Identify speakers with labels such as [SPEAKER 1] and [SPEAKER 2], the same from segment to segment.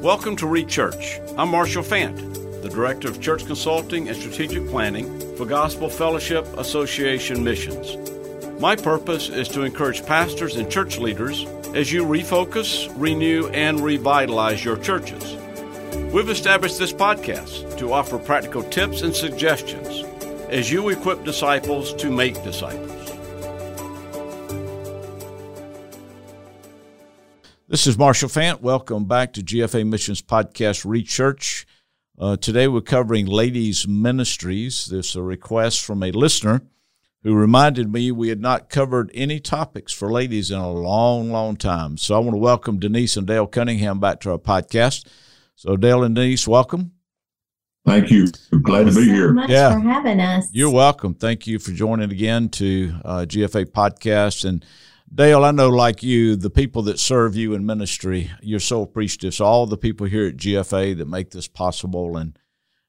[SPEAKER 1] Welcome to Reach Church. I'm Marshall Fant, the Director of Church Consulting and Strategic Planning for Gospel Fellowship Association Missions. My purpose is to encourage pastors and church leaders as you refocus, renew, and revitalize your churches. We've established this podcast to offer practical tips and suggestions as you equip disciples to make disciples. This is Marshall Fant. Welcome back to GFA Missions Podcast Reach Church. Uh, today we're covering ladies' ministries. There's a request from a listener who reminded me we had not covered any topics for ladies in a long, long time. So I want to welcome Denise and Dale Cunningham back to our podcast. So Dale and Denise, welcome.
[SPEAKER 2] Thank you. Glad to be
[SPEAKER 3] so
[SPEAKER 2] here.
[SPEAKER 3] Much
[SPEAKER 1] Yeah.
[SPEAKER 3] for having us.
[SPEAKER 1] You're welcome. Thank you for joining again to uh, GFA Podcast. And Dale, I know like you, the people that serve you in ministry, you're so appreciative. So all the people here at GFA that make this possible, and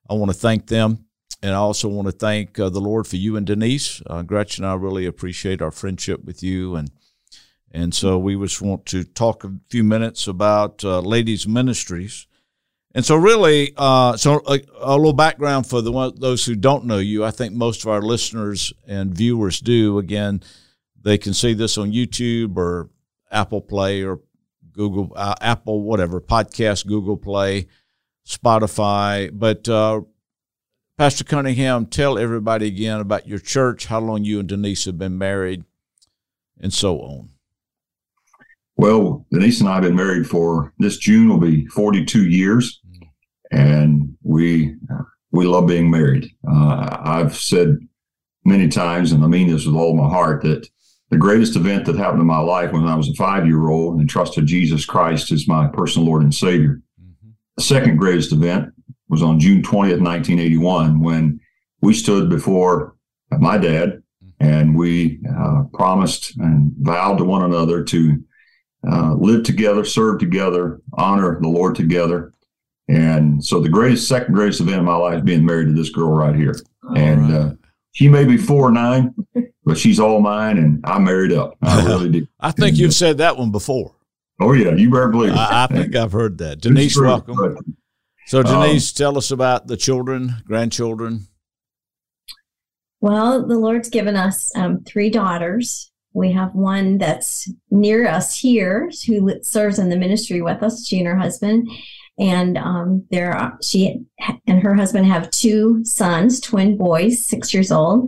[SPEAKER 1] I want to thank them. And I also want to thank uh, the Lord for you and Denise. Uh, Gretchen, I really appreciate our friendship with you, and and so we just want to talk a few minutes about uh, ladies' ministries. And so, really, uh, so a, a little background for the one, those who don't know you. I think most of our listeners and viewers do. Again, they can see this on YouTube or Apple Play or Google, uh, Apple, whatever podcast, Google Play, Spotify. But uh, Pastor Cunningham, tell everybody again about your church, how long you and Denise have been married, and so on.
[SPEAKER 2] Well, Denise and I have been married for this June will be 42 years, and we we love being married. Uh, I've said many times, and I mean this with all my heart, that the greatest event that happened in my life when I was a five year old and trusted Jesus Christ as my personal Lord and Savior. The second greatest event was on June 20th, 1981, when we stood before my dad and we uh, promised and vowed to one another to uh, live together, serve together, honor the Lord together. And so the greatest, second greatest event in my life is being married to this girl right here. and
[SPEAKER 1] All
[SPEAKER 2] uh,
[SPEAKER 1] right.
[SPEAKER 2] She may be four or nine, but she's all mine and I'm married up. I really do.
[SPEAKER 1] I think you've said that one before.
[SPEAKER 2] Oh, yeah, you better believe it.
[SPEAKER 1] I, I think I've heard that. Denise,
[SPEAKER 2] true,
[SPEAKER 1] welcome.
[SPEAKER 2] but
[SPEAKER 1] So,
[SPEAKER 2] Um,
[SPEAKER 1] Denise, tell us about the children, grandchildren.
[SPEAKER 3] Well, the Lord's given us um, three daughters. We have one that's near us here who serves in the ministry with us, she and her husband. And um, there are, she and her husband have two sons, twin boys, six years old.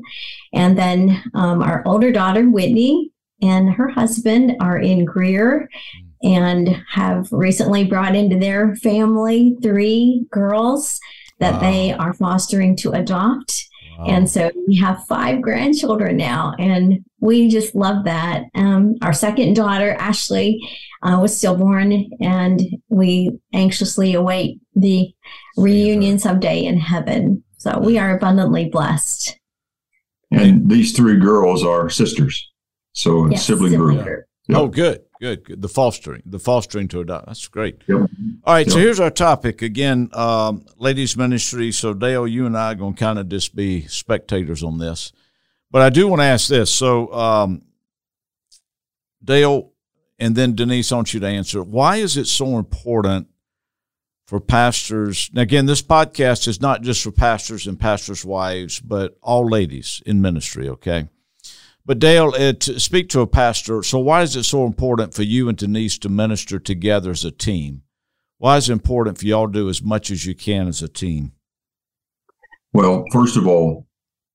[SPEAKER 3] And then um, our older daughter, Whitney, and her husband are in Greer and have recently brought into their family three girls that
[SPEAKER 1] Wow.
[SPEAKER 3] they are fostering to adopt. And so we have five grandchildren now, and we just love that. Um, our second daughter, Ashley, uh, was stillborn, and we anxiously await the reunion someday in heaven. So we are abundantly blessed.
[SPEAKER 2] and these three girls are sisters. So it's
[SPEAKER 3] Yes,
[SPEAKER 2] sibling
[SPEAKER 3] sibling
[SPEAKER 2] group.
[SPEAKER 3] group.
[SPEAKER 2] Yep.
[SPEAKER 1] Oh, good, good, good. The fostering, the fostering to adopt. That's great.
[SPEAKER 2] Yep.
[SPEAKER 1] All right, so here's our topic again, um, ladies' ministry. So Dale, you and I are going to kind of just be spectators on this, but I do want to ask this. So um, Dale, and then Denise, I want you to answer. Why is it so important for pastors? Now, again, this podcast is not just for pastors and pastors' wives, but all ladies in ministry. Okay. But Dale, uh, to speak to a pastor. So, why is it so important for you and Denise to minister together as a team? Why is it important for y'all to do as much as you can as a team?
[SPEAKER 2] Well, first of all,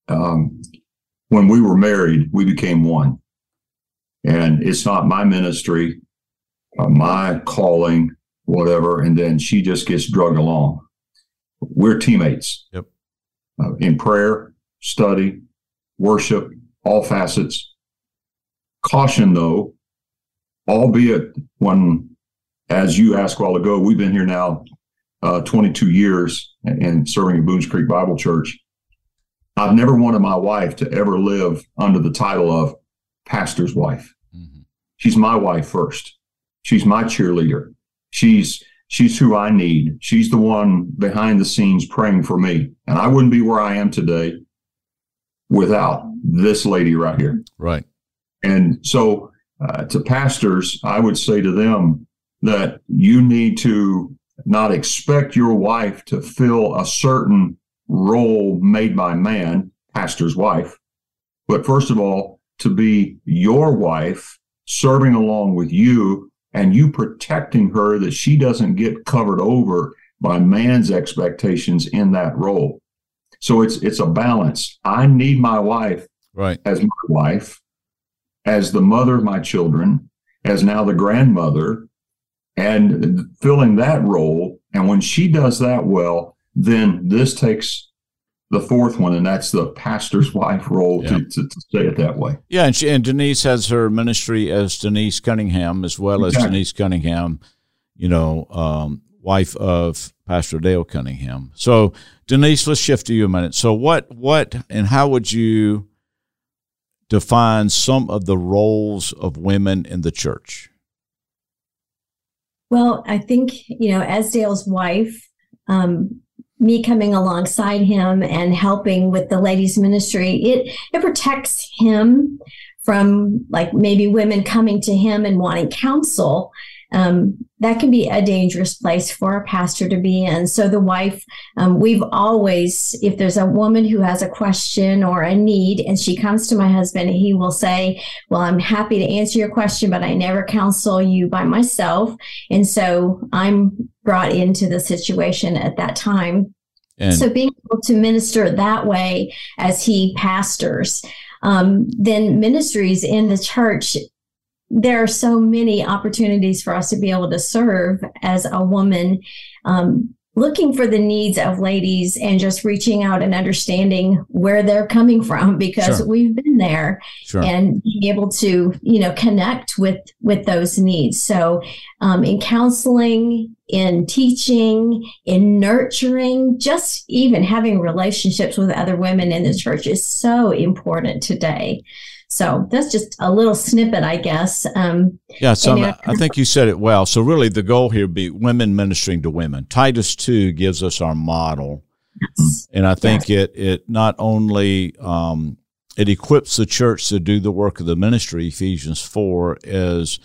[SPEAKER 2] um, when we were married, we became one. And it's not my ministry, uh, my calling, whatever. And then she just gets drug along. We're teammates.
[SPEAKER 1] Yep.
[SPEAKER 2] Uh, in prayer, study, worship, all facets. Caution, though, albeit when, as you asked a while ago, we've been here now uh, 22 years and, and serving at Boones Creek Bible Church. I've never wanted my wife to ever live under the title of pastor's wife.
[SPEAKER 1] Mm-hmm.
[SPEAKER 2] She's my wife first. She's my cheerleader. She's she's who I need. She's the one behind the scenes praying for me. And I wouldn't be where I am today without this lady right here.
[SPEAKER 1] Right.
[SPEAKER 2] And so, uh, to pastors, I would say to them that you need to not expect your wife to fill a certain role made by man, pastor's wife, but first of all, to be your wife, serving along with you, and you protecting her that she doesn't get covered over by man's expectations in that role. So it's it's a balance. I need my wife
[SPEAKER 1] right.
[SPEAKER 2] as my wife, as the mother of my children, as now the grandmother, and filling that role. And when she does that well, then this takes the fourth one, and that's the pastor's wife role to, to, to, say it that way.
[SPEAKER 1] Yeah, and, she, and Denise has her ministry as Denise Cunningham, as well as Denise Cunningham, you know, um, wife of Pastor Dale Cunningham. So, Denise, let's shift to you a minute. So, what, what, and how would you define some of the roles of women in the church?
[SPEAKER 3] Well, I think you know, as Dale's wife, um, me coming alongside him and helping with the ladies ministry it it protects him from like maybe women coming to him and wanting counsel um, that can be a dangerous place for a pastor to be in. So the wife, um, we've always, if there's a woman who has a question or a need, and she comes to my husband, he will say, "Well, I'm happy to answer your question, but I never counsel you by myself." And so I'm brought into the situation at that time. And so being able to minister that way as he pastors, um, then ministries in the church there are so many opportunities for us to be able to serve as a woman um, looking for the needs of ladies and just reaching out and understanding where they're coming from because sure. we've been there sure. and being able to you know connect with with those needs so um, in counseling in teaching in nurturing just even having relationships with other women in the church is so important today so that's just a little snippet, I guess. Um,
[SPEAKER 1] yeah, so I, I think you said it well. So really, the goal here be women ministering to women. Titus two gives us our model, yes. and I think yes. it it not only um, it equips the church to do the work of the ministry. Ephesians four as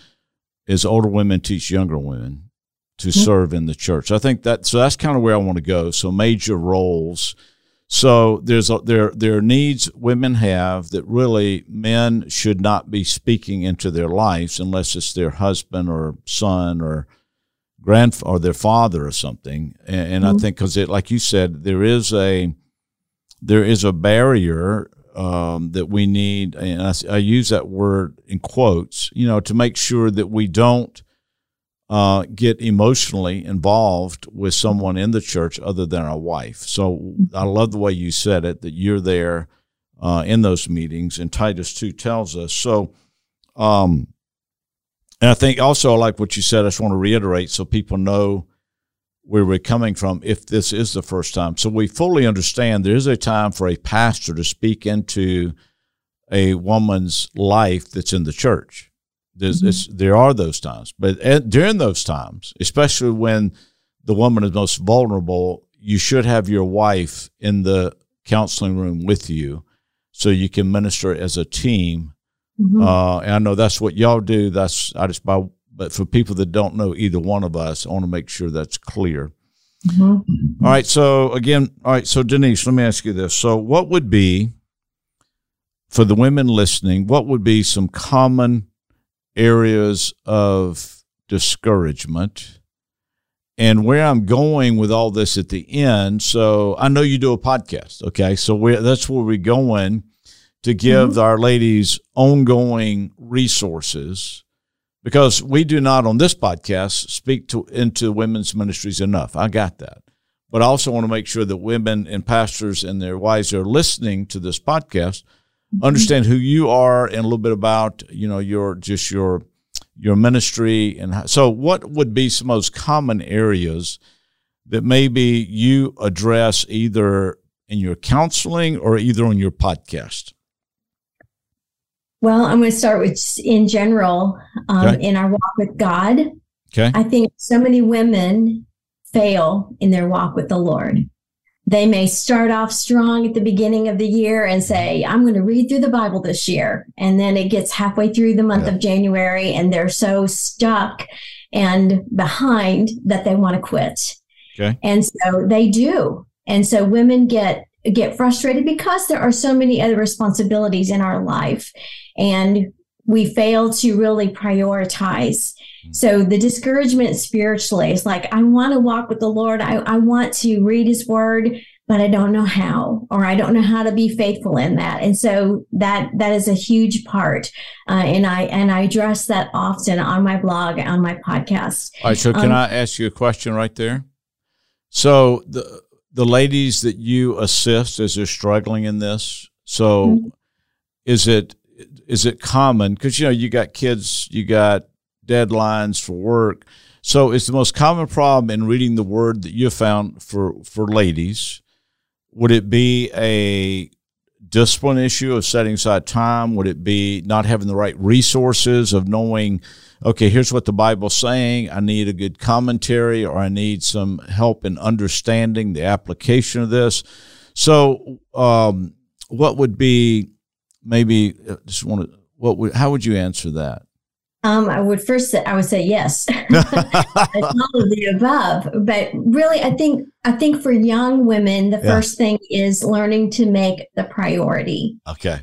[SPEAKER 1] as older women teach younger women to mm-hmm. serve in the church. I think that so that's kind of where I want to go. So major roles so there's a, there there are needs women have that really men should not be speaking into their lives unless it's their husband or son or grand or their father or something. And, and mm-hmm. I think because it, like you said, there is a there is a barrier um, that we need, and I, I use that word in quotes, you know, to make sure that we don't uh, get emotionally involved with someone in the church other than our wife. So I love the way you said it that you're there uh, in those meetings, and Titus 2 tells us. So, um, and I think also I like what you said. I just want to reiterate so people know where we're coming from if this is the first time. So we fully understand there is a time for a pastor to speak into a woman's life that's in the church. Mm-hmm. there are those times, but at, during those times, especially when the woman is most vulnerable, you should have your wife in the counseling room with you, so you can minister as a team. Mm-hmm. Uh, and I know that's what y'all do. That's I just by, but for people that don't know either one of us, I want to make sure that's clear. Mm-hmm. All right. So again, all right. So Denise, let me ask you this. So what would be for the women listening? What would be some common areas of discouragement and where I'm going with all this at the end. So I know you do a podcast, okay? So that's where we're going to give mm-hmm. our ladies ongoing resources because we do not on this podcast speak to into women's ministries enough. I got that. But I also want to make sure that women and pastors and their wives are listening to this podcast understand who you are and a little bit about you know your just your your ministry and how, so what would be some most common areas that maybe you address either in your counseling or either on your podcast?
[SPEAKER 3] Well i'm going to start with in general um, okay. in our walk with god.
[SPEAKER 1] Okay.
[SPEAKER 3] I think so many women fail in their walk with the lord they may start off strong at the beginning of the year and say, I'm going to read through the Bible this year. And then it gets halfway through the month yeah. of January and they're so stuck and behind that they want to quit.
[SPEAKER 1] Okay.
[SPEAKER 3] And so they do. And so women get get frustrated because there are so many other responsibilities in our life and we fail to really prioritize. So the discouragement spiritually is like, I want to walk with the Lord. I, I want to read his word, but I don't know how, or I don't know how to be faithful in that. And so that that is a huge part. Uh, and I and I address that often on my blog, on my podcast.
[SPEAKER 1] All right. So can um, I ask you a question right there? So the the ladies that you assist as they're struggling in this, so mm-hmm. is it is it common because you know you got kids, you got deadlines for work. So it's the most common problem in reading the word that you found for for ladies. Would it be a discipline issue of setting aside time? Would it be not having the right resources of knowing, okay, here's what the Bible's saying. I need a good commentary or I need some help in understanding the application of this. So, um, what would be maybe uh, just want to, what would, how would you answer that?
[SPEAKER 3] Um, I would first say I would say yes, all of the above. But really, I think I think for young women, the yeah. first thing is learning to make the priority.
[SPEAKER 1] Okay.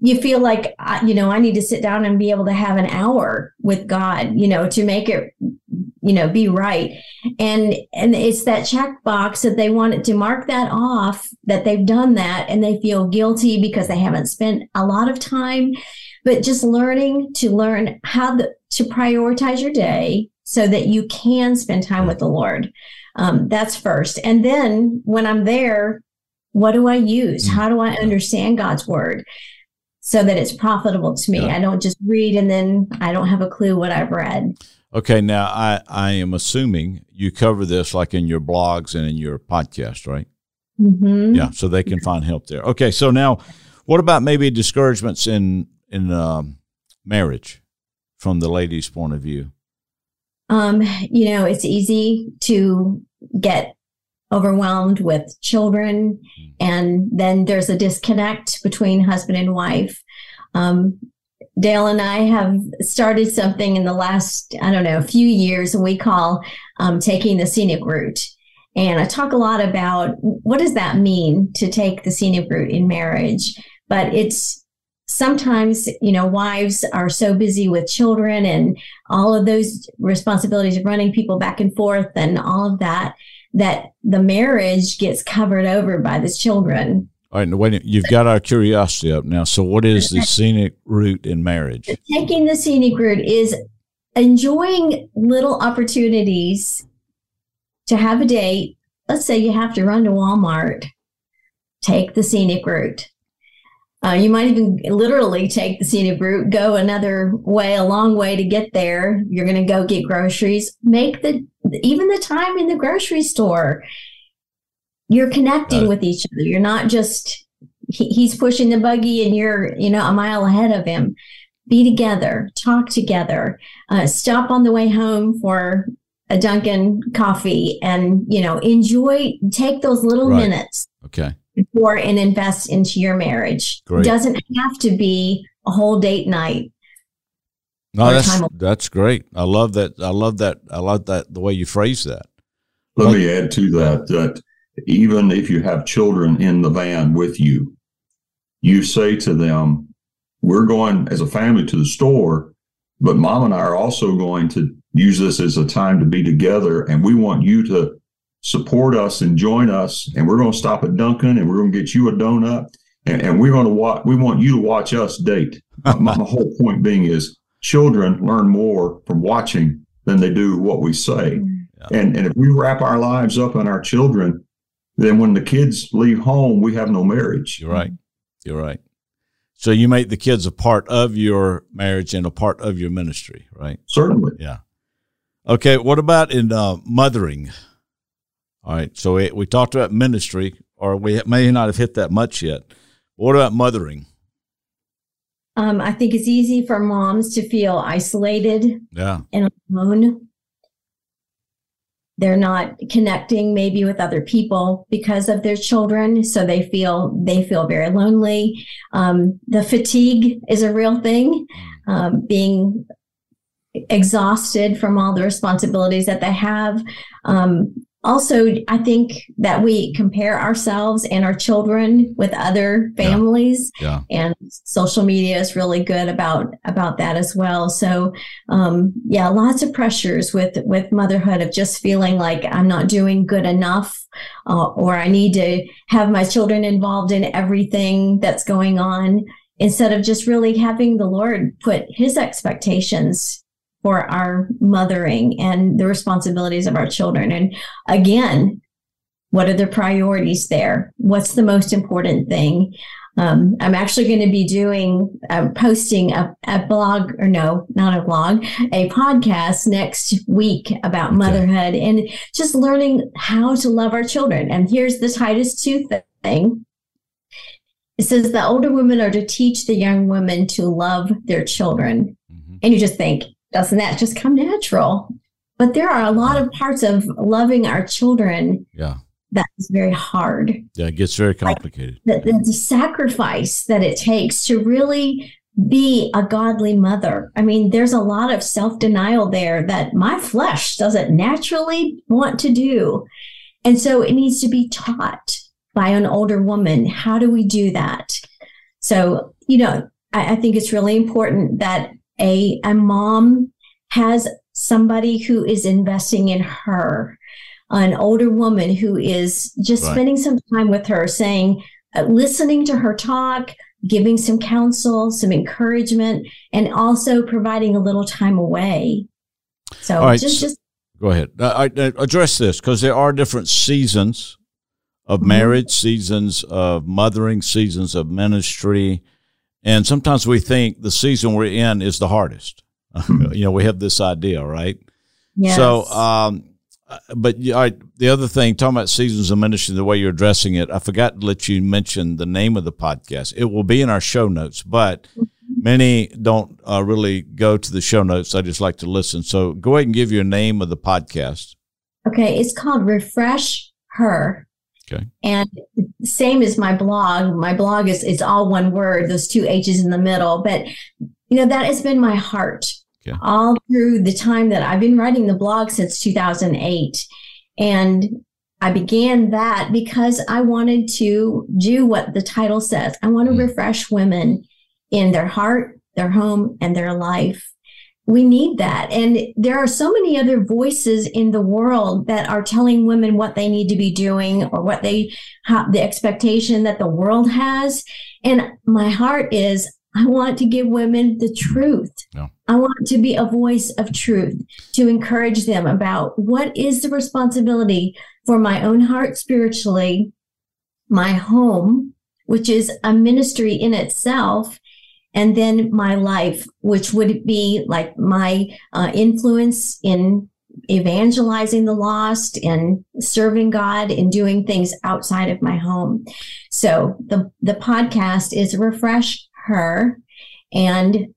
[SPEAKER 3] You feel like you know I need to sit down and be able to have an hour with God, you know, to make it, you know, be right. And and it's that checkbox that they want to mark that off that they've done that, and they feel guilty because they haven't spent a lot of time but just learning to learn how the, to prioritize your day so that you can spend time with the Lord. Um, that's first. And then when I'm there, what do I use? Mm. How do I understand God's word so that it's profitable to me? Yeah. I don't just read and then I don't have a clue what I've read.
[SPEAKER 1] Okay, now I, I am assuming you cover this like in your blogs and in your podcast, right?
[SPEAKER 3] Mm-hmm.
[SPEAKER 1] Yeah, so they can find help there. Okay, so now what about maybe discouragements in in um, marriage from the lady's point of view?
[SPEAKER 3] Um, you know, it's easy to get overwhelmed with children, mm. and then there's a disconnect between husband and wife. Um, Dale and I have started something in the last, I don't know, a few years, and we call um, taking the scenic route. And I talk a lot about what does that mean to take the scenic route in marriage, but it's sometimes you know wives are so busy with children and all of those responsibilities of running people back and forth and all of that that the marriage gets covered over by the children.
[SPEAKER 1] All right wait you've got our curiosity up now. So what is the scenic route in marriage?
[SPEAKER 3] Taking the scenic route is enjoying little opportunities to have a date. Let's say you have to run to walmart. Take the scenic route uh, you might even literally take the scenic route, go another way, a long way to get there. You're going to go get groceries. Make the even the time in the grocery store. You're connecting with each other. You're not just he, he's pushing the buggy and you're you know a mile ahead of him. Be together, talk together, uh, stop on the way home for a Dunkin' coffee, and you know enjoy. Take those little right. minutes.
[SPEAKER 1] Okay
[SPEAKER 3] for and invest into your marriage. Great. It doesn't have to be a whole date night.
[SPEAKER 1] No, that's that's great. I love that. I love that. I love that the way you phrase that.
[SPEAKER 2] Let but, me add to that that even if you have children in the van with you, you say to them, "We're going as a family to the store, but mom and I are also going to use this as a time to be together, and we want you to support us and join us. And we're going to stop at Dunkin' and we're going to get you a donut. And, and we're going to watch, we want you to watch us date. my, my whole point being is children learn more from watching than they do what we say. Yeah. And, and if we wrap our lives up in our children, then when the kids leave home, we have no marriage.
[SPEAKER 1] You're right. You're right. So you make the kids a part of your marriage and a part of your ministry, right?
[SPEAKER 2] Certainly.
[SPEAKER 1] Yeah. Okay. What about in uh, mothering? All right. So we, we talked about ministry, or we may not have hit that much yet. What about mothering?
[SPEAKER 3] Um, I think it's easy for moms to feel isolated
[SPEAKER 1] yeah.
[SPEAKER 3] and alone. They're not connecting maybe with other people because of their children, so they feel they feel very lonely. Um, the fatigue is a real thing. Um, being exhausted from all the responsibilities that they have. Um, also, I think that we compare ourselves and our children with other families,
[SPEAKER 1] yeah.
[SPEAKER 3] yeah. and social media is really good about about that as well. So, um, yeah, lots of pressures with with motherhood of just feeling like I'm not doing good enough, uh, or I need to have my children involved in everything that's going on instead of just really having the Lord put His expectations for our mothering and the responsibilities of our children. And again, what are the priorities there? What's the most important thing? Um, I'm actually going to be doing, uh, posting a, a, blog, or no, not a blog, a podcast next week about okay. motherhood and just learning how to love our children. And here's the Titus 2 thing it says the older women are to teach the young women to love their children. Mm-hmm. And you just think, doesn't that just come natural? But there are a lot of parts of loving our children.
[SPEAKER 1] Yeah.
[SPEAKER 3] That is very hard.
[SPEAKER 1] Yeah, it gets very complicated.
[SPEAKER 3] Like the, the sacrifice that it takes to really be a godly mother. I mean, there's a lot of self denial there that my flesh doesn't naturally want to do. And so it needs to be taught by an older woman. How do we do that? So, you know, I, I think it's really important that a, a mom has somebody who is investing in her, an older woman who is just right. spending some time with her, saying, uh, listening to her talk, giving some counsel, some encouragement, and also providing a little time away. So,
[SPEAKER 1] right, just, so just go ahead. Uh, I, I address this because there are different seasons of mm-hmm. marriage, seasons of mothering, seasons of ministry. And sometimes we think the season we're in is the hardest. Hmm. you know, we have this idea, right?
[SPEAKER 3] Yes.
[SPEAKER 1] So, um, but I, the other thing, talking about seasons of ministry, the way you're addressing it, I forgot to let you mention the name of the podcast. It will be in our show notes, but mm-hmm. many don't uh, really go to the show notes. I just like to listen. So go ahead and give your name of the podcast.
[SPEAKER 3] Okay, it's called Refresh Her
[SPEAKER 1] Okay.
[SPEAKER 3] And same as my blog, my blog is it's all one word, those two H's in the middle. But you know, that has been my heart okay. all through the time that I've been writing the blog since 2008. And I began that because I wanted to do what the title says. I want to mm. refresh women in their heart, their home, and their life we need that. And there are so many other voices in the world that are telling women what they need to be doing or what they have the expectation that the world has. And my heart is, I want to give women the truth. Yeah. I want to be a voice of truth to encourage them about what is the responsibility for my own heart spiritually, my home, which is a ministry in itself, and then my life, which would be like my uh, influence in evangelizing the lost and serving God and doing things outside of my home. So the the podcast is refresh her and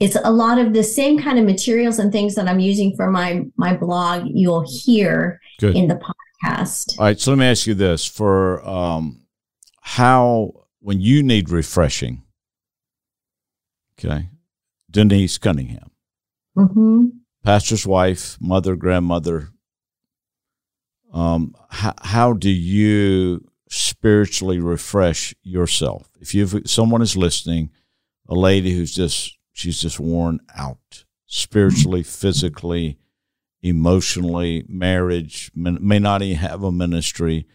[SPEAKER 3] it's a lot of the same kind of materials and things that I'm using for my my blog you'll hear Good. in the podcast.
[SPEAKER 1] All right, so let me ask you this for um, how when you need refreshing Okay. Denise Cunningham.
[SPEAKER 3] Mm-hmm.
[SPEAKER 1] Pastor's wife, mother, grandmother. Um, how, how do you spiritually refresh yourself? If you someone is listening, a lady who's just she's just worn out spiritually, physically, emotionally, marriage, may not even have a ministry.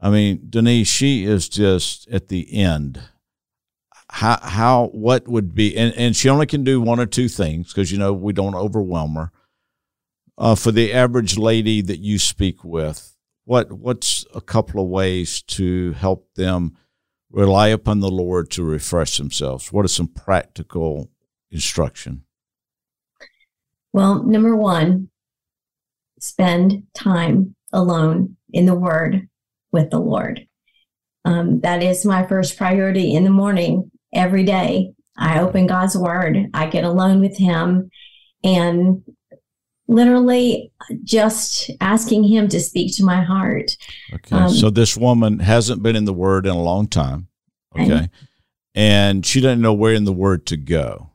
[SPEAKER 1] I mean, Denise, she is just at the end how how what would be and, and she only can do one or two things because you know we don't overwhelm her. Uh, for the average lady that you speak with what what's a couple of ways to help them rely upon the lord to refresh themselves? What is some practical instruction?
[SPEAKER 3] Well number one spend time alone in the word with the lord. Um, that is my first priority in the morning every day. I open God's word, I get alone with Him, and literally just asking Him to speak to my heart.
[SPEAKER 1] Okay. Um, so this woman hasn't been in the Word in a long time. Okay. And she doesn't know where in the Word to go.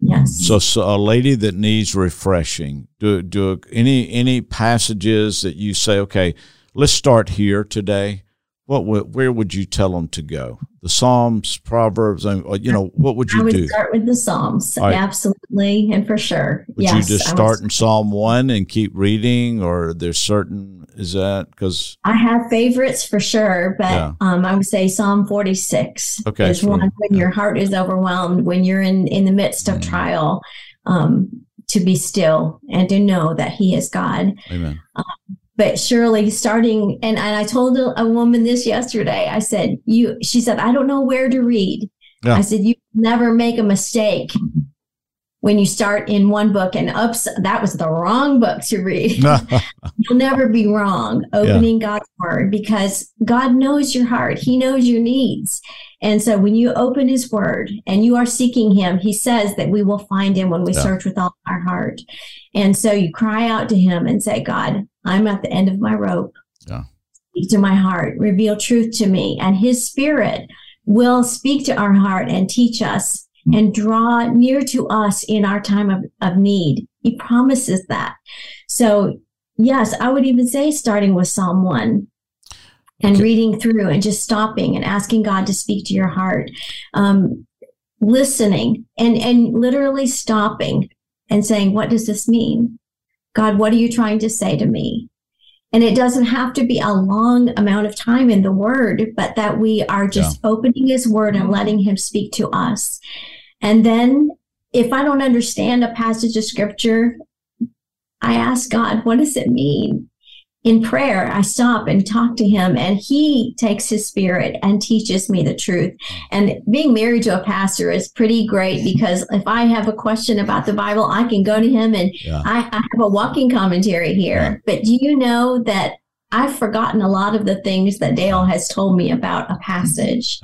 [SPEAKER 3] Yes.
[SPEAKER 1] So, so a lady that needs refreshing, do do any any passages that you say, okay, let's start here today. What would, where would you tell them to go? The Psalms, Proverbs, uh, you know, what would you do?
[SPEAKER 3] I would
[SPEAKER 1] do?
[SPEAKER 3] start with the Psalms,
[SPEAKER 1] Right.
[SPEAKER 3] absolutely, and for sure.
[SPEAKER 1] Would
[SPEAKER 3] yes,
[SPEAKER 1] you just start in Psalm one and keep reading, or there's certain is that because
[SPEAKER 3] I have favorites for sure, but
[SPEAKER 1] Yeah.
[SPEAKER 3] um, I would say Psalm 46
[SPEAKER 1] Okay,
[SPEAKER 3] is
[SPEAKER 1] sure.
[SPEAKER 3] one when
[SPEAKER 1] Yeah.
[SPEAKER 3] your heart is overwhelmed, when you're in, in the midst of
[SPEAKER 1] Mhm.
[SPEAKER 3] trial, um, to be still and to know that He is God.
[SPEAKER 1] Amen.
[SPEAKER 3] But surely starting, and, and I told a, a woman this yesterday, I said, you, she said, I don't know where to read.
[SPEAKER 1] Yeah.
[SPEAKER 3] I said, you never make a mistake when you start in one book and ups, that was the wrong book to read. You'll never be wrong opening God's word because God knows your heart. He knows your needs. And so when you open his word and you are seeking him, he says that we will find him when we
[SPEAKER 1] Yeah.
[SPEAKER 3] search with all our heart. And so you cry out to him and say, God, I'm at the end of my rope.
[SPEAKER 1] Yeah.
[SPEAKER 3] Speak to my heart, reveal truth to me. And his spirit will speak to our heart and teach us and draw near to us in our time of, of need. He promises that. So Yes, I would even say starting with Psalm 1 and
[SPEAKER 1] Okay.
[SPEAKER 3] reading through and just stopping and asking God to speak to your heart. Um, listening and, and literally stopping and saying, What does this mean? God, what are you trying to say to me? And it doesn't have to be a long amount of time in the word, but that we are just opening his word and letting him speak to us. And then if I don't understand a passage of scripture, I ask God, what does it mean? In prayer, I stop and talk to him, and he takes his spirit and teaches me the truth. And being married to a pastor is pretty great because if I have a question about the Bible, I can go to him and
[SPEAKER 1] Yeah.
[SPEAKER 3] I, I have a walking commentary here.
[SPEAKER 1] Yeah.
[SPEAKER 3] But do you know that I've forgotten a lot of the things that Dale has told me about a passage?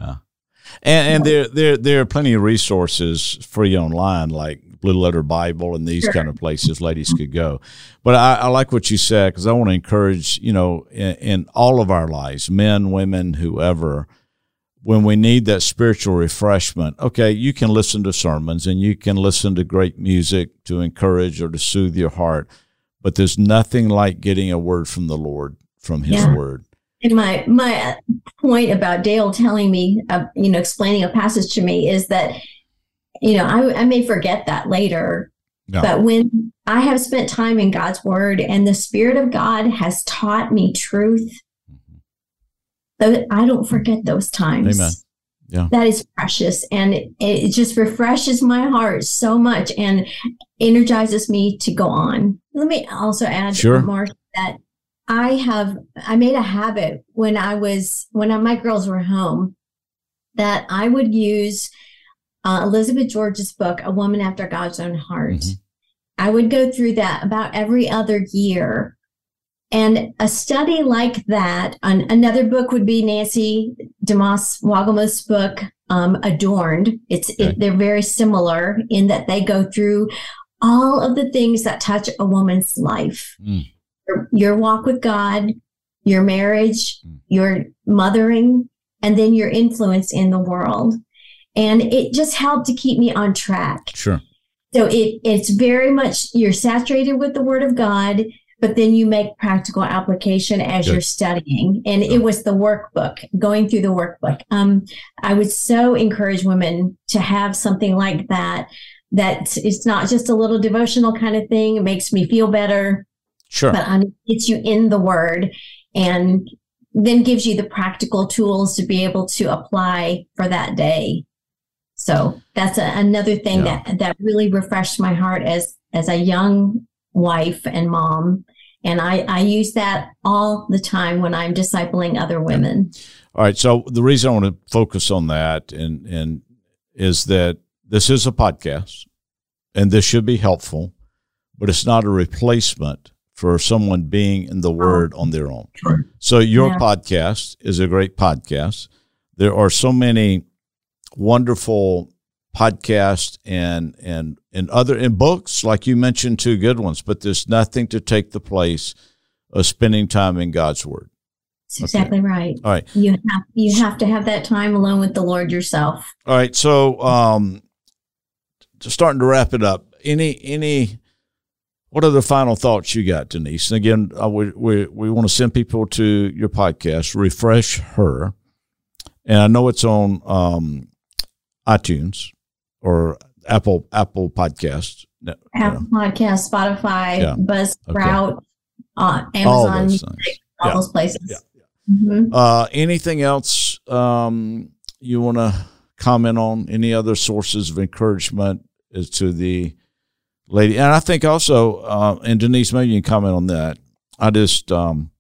[SPEAKER 1] And, and there, there, there are plenty of resources free online, like Blue Letter Bible and these
[SPEAKER 3] Sure.
[SPEAKER 1] kind of places ladies could go. But I, I like what you said because I want to encourage, you know, in, in all of our lives, men, women, whoever, when we need that spiritual refreshment, okay, you can listen to sermons and you can listen to great music to encourage or to soothe your heart. But there's nothing like getting a word from the Lord, from His
[SPEAKER 3] Yeah.
[SPEAKER 1] Word.
[SPEAKER 3] And my my point about Dale telling me, uh, you know, explaining a passage to me is that, you know, I, I may forget that later,
[SPEAKER 1] Yeah.
[SPEAKER 3] but when I have spent time in God's Word and the Spirit of God has taught me truth, mm-hmm. I don't forget those times.
[SPEAKER 1] Amen. Yeah.
[SPEAKER 3] That is precious, and it, it just refreshes my heart so much and energizes me to go on. Let me also add,
[SPEAKER 1] Sure.
[SPEAKER 3] Mark, that I have I made a habit when I was when my girls were home that I would use uh, Elizabeth George's book, A Woman After God's Own Heart.
[SPEAKER 1] Mhm.
[SPEAKER 3] I would go through that about every other year. And a study like that, an, another book would be Nancy DeMoss Wolgemuth's book, um, Adorned. It's
[SPEAKER 1] Okay.
[SPEAKER 3] it, they're very similar in that they go through all of the things that touch a woman's life
[SPEAKER 1] Mm.
[SPEAKER 3] your, your walk with God, your marriage,
[SPEAKER 1] Mm.
[SPEAKER 3] your mothering, and then your influence in the world. And it just helped to keep me on track.
[SPEAKER 1] Sure.
[SPEAKER 3] So it it's very much you're saturated with the word of God, but then you make practical application as
[SPEAKER 1] Good.
[SPEAKER 3] you're studying. And it was the workbook, going through the workbook. Um, I would so encourage women to have something like that. That it's not just a little devotional kind of thing. It makes me feel better
[SPEAKER 1] Sure.
[SPEAKER 3] but um, gets you in the word and then gives you the practical tools to be able to apply for that day. So that's a, another thing
[SPEAKER 1] Yeah.
[SPEAKER 3] that that really refreshed my heart as as a young wife and mom. And I, I use that all the time when I'm discipling other women.
[SPEAKER 1] All right. So the reason I want to focus on that and and is that this is a podcast, and this should be helpful, but it's not a replacement for someone being in the uh-huh. Word on their own.
[SPEAKER 2] Right.
[SPEAKER 1] So your
[SPEAKER 3] Yeah.
[SPEAKER 1] podcast is a great podcast. There are so many wonderful podcast and and and other and books like you mentioned two good ones, but there's nothing to take the place of spending time in God's Word.
[SPEAKER 3] That's exactly right.
[SPEAKER 1] All right.
[SPEAKER 3] You have you have to have that time alone with the Lord yourself.
[SPEAKER 1] All right. So, um, starting to wrap it up. Any any what are the final thoughts you got, Denise? And again, we, we, we want to send people to your podcast, Refresh Her. And I know it's on um, iTunes or Apple Apple Podcasts.
[SPEAKER 3] Apple Podcast, Spotify, yeah. Buzzsprout, okay. uh, Amazon, all those, all yeah. those places.
[SPEAKER 1] Yeah. Mm-hmm. Uh, anything else um, you want to comment on? Any other sources of encouragement as to the lady. And I think also, uh, and Denise, maybe you can comment on that. I just, um,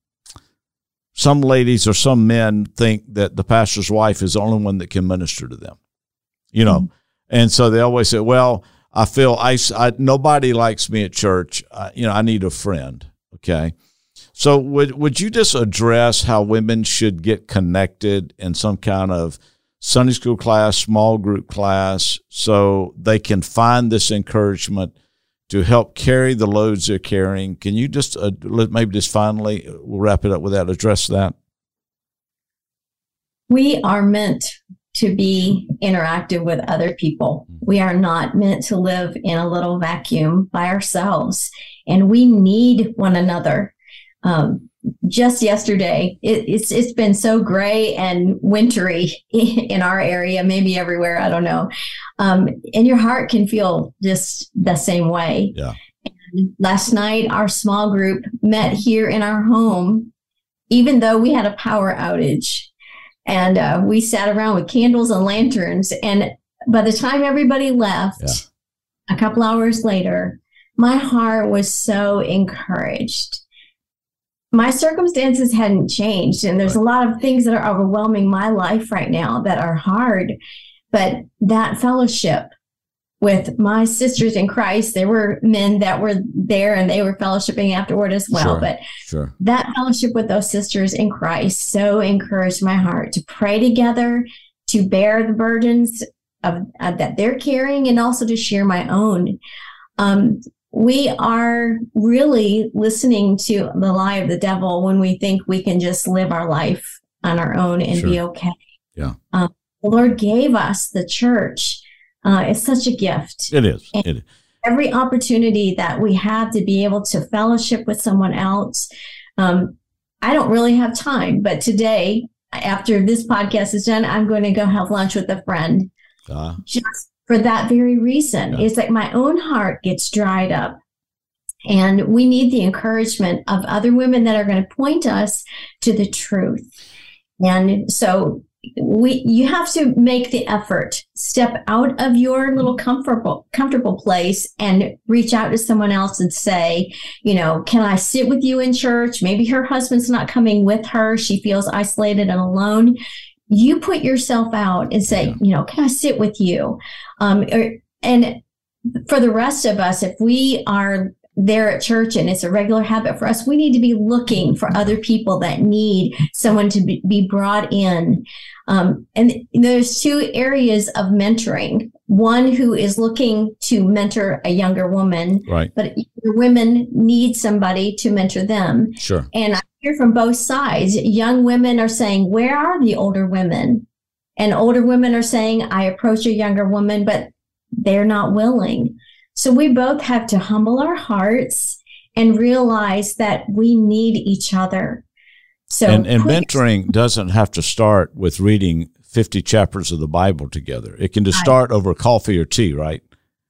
[SPEAKER 1] some ladies or some men think that the pastor's wife is the only one that can minister to them, you know, mm-hmm. and so they always say, "Well, I feel I, I nobody likes me at church. I, you know, I need a friend." Okay, so would would you just address how women should get connected in some kind of Sunday school class, small group class, so they can find this encouragement to help carry the loads they're carrying. Can you just uh, maybe just finally, we'll wrap it up with that, address that?
[SPEAKER 3] We are meant to be interactive with other people. Mm-hmm. We are not meant to live in a little vacuum by ourselves, and we need one another. Um, just yesterday. It, it's it's been so gray and wintry in our area, maybe everywhere. I don't know. Um, and your heart can feel just the same way.
[SPEAKER 1] Yeah.
[SPEAKER 3] And last night, our small group met here in our home, even though we had a power outage, and uh, we sat around with candles and lanterns. And by the time everybody left, yeah. a couple hours later, my heart was so encouraged my circumstances hadn't changed and there's a lot of things that are overwhelming my life right now that are hard but that fellowship with my sisters in Christ there were men that were there and they were fellowshipping afterward as well
[SPEAKER 1] sure,
[SPEAKER 3] but
[SPEAKER 1] sure.
[SPEAKER 3] that fellowship with those sisters in Christ so encouraged my heart to pray together to bear the burdens of, of that they're carrying and also to share my own um, we are really listening to the lie of the devil when we think we can just live our life on our own and sure. be okay.
[SPEAKER 1] Yeah. Um,
[SPEAKER 3] the Lord gave us the church. Uh, it's such a gift.
[SPEAKER 1] It is. And it is.
[SPEAKER 3] Every opportunity that we have to be able to fellowship with someone else. Um, I don't really have time, but today, after this podcast is done, I'm going to go have lunch with a friend. Uh, just for that very reason. Yeah. It's like my own heart gets dried up. And we need the encouragement of other women that are going to point us to the truth. And so we you have to make the effort step out of your little comfortable comfortable place and reach out to someone else and say you know can i sit with you in church maybe her husband's not coming with her she feels isolated and alone you put yourself out and say, yeah. you know, can I sit with you? Um, or, and for the rest of us, if we are there at church and it's a regular habit for us, we need to be looking for other people that need someone to be, be brought in. Um, and there's two areas of mentoring. One who is looking to mentor a younger woman,
[SPEAKER 1] right?
[SPEAKER 3] But women need somebody to mentor them.
[SPEAKER 1] Sure.
[SPEAKER 3] And I hear from both sides. Young women are saying, Where are the older women? And older women are saying, I approach a younger woman, but they're not willing. So we both have to humble our hearts and realize that we need each other. So
[SPEAKER 1] and, and mentoring doesn't have to start with reading 50 chapters of the Bible together. It can just start over coffee or tea, right?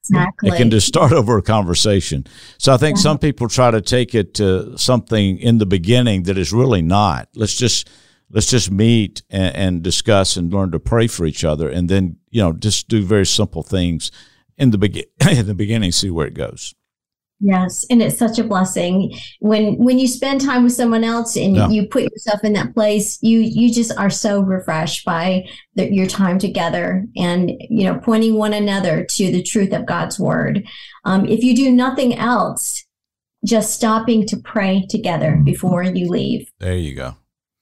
[SPEAKER 3] Exactly.
[SPEAKER 1] It can just start over a conversation. So I think yeah. some people try to take it to something in the beginning that is really not. Let's just let's just meet and, and discuss and learn to pray for each other, and then you know just do very simple things in the begin in the beginning. See where it goes.
[SPEAKER 3] Yes, and it's such a blessing when when you spend time with someone else and yeah. you put yourself in that place. You you just are so refreshed by the, your time together, and you know pointing one another to the truth of God's word. Um, if you do nothing else, just stopping to pray together before you leave.
[SPEAKER 1] There you go.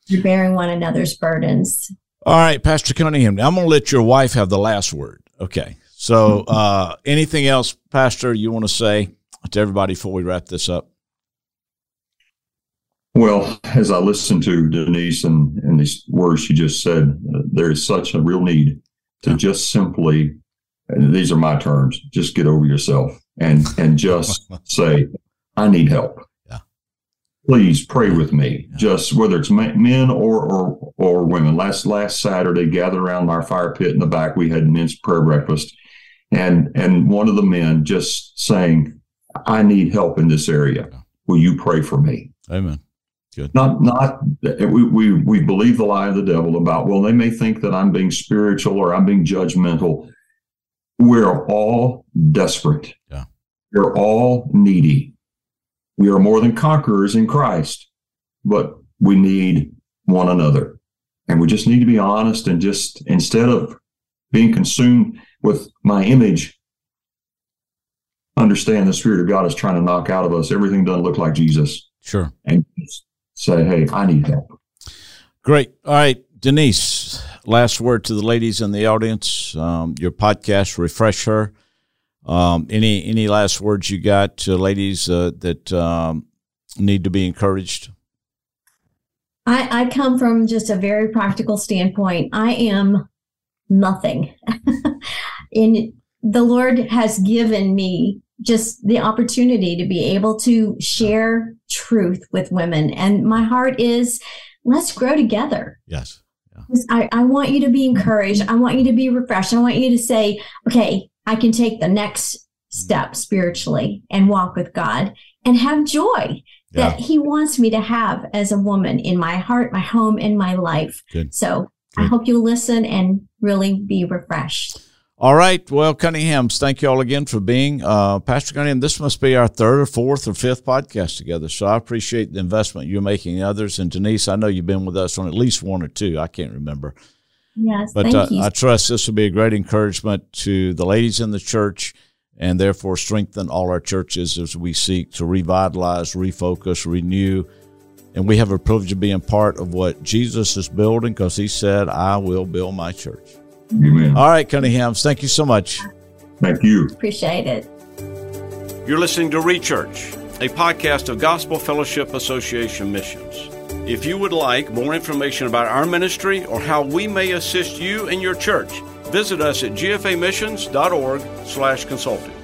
[SPEAKER 3] You're bearing one another's burdens.
[SPEAKER 1] All right, Pastor Cunningham. I'm going to let your wife have the last word. Okay. So, uh, anything else, Pastor, you want to say? To everybody before we wrap this up?
[SPEAKER 2] Well, as I listened to Denise and, and these words she just said, uh, there is such a real need to just simply and these are my terms, just get over yourself and and just say, I need help.
[SPEAKER 1] Yeah.
[SPEAKER 2] Please pray with me. Yeah. Just whether it's men or or or women. Last last Saturday, gathered around our fire pit in the back, we had men's prayer breakfast, and and one of the men just saying, I need help in this area. Will you pray for me?
[SPEAKER 1] Amen. Good.
[SPEAKER 2] Not not we, we we believe the lie of the devil about well they may think that I'm being spiritual or I'm being judgmental. We're all desperate.
[SPEAKER 1] Yeah.
[SPEAKER 2] We're all needy. We are more than conquerors in Christ, but we need one another. And we just need to be honest and just instead of being consumed with my image, understand the Spirit of God is trying to knock out of us everything doesn't look like Jesus.
[SPEAKER 1] Sure.
[SPEAKER 2] And say, hey, I need help.
[SPEAKER 1] Great. All right, Denise, last word to the ladies in the audience. Um, your podcast, Refresh Her. Um, any any last words you got to ladies uh, that um, need to be encouraged?
[SPEAKER 3] I, I come from just a very practical standpoint. I am nothing. and the Lord has given me just the opportunity to be able to share truth with women. And my heart is let's grow together.
[SPEAKER 1] Yes.
[SPEAKER 3] Yeah. I, I want you to be encouraged. I want you to be refreshed. I want you to say, okay, I can take the next step spiritually and walk with God and have joy yeah. that He wants me to have as a woman in my heart, my home, in my life.
[SPEAKER 1] Good.
[SPEAKER 3] So Good. I hope you listen and really be refreshed.
[SPEAKER 1] All right. Well, Cunninghams, thank you all again for being. Uh, Pastor Cunningham, this must be our third or fourth or fifth podcast together. So I appreciate the investment you're making in others. And Denise, I know you've been with us on at least one or two. I can't remember.
[SPEAKER 3] Yes.
[SPEAKER 1] But uh, I trust this will be a great encouragement to the ladies in the church and therefore strengthen all our churches as we seek to revitalize, refocus, renew. And we have a privilege of being part of what Jesus is building because he said, I will build my church.
[SPEAKER 2] Amen.
[SPEAKER 1] All right, Cunninghams, thank you so much.
[SPEAKER 2] Thank you.
[SPEAKER 3] Appreciate it.
[SPEAKER 1] You're listening to Rechurch, a podcast of Gospel Fellowship Association Missions. If you would like more information about our ministry or how we may assist you in your church, visit us at gfamissions.org slash consulting.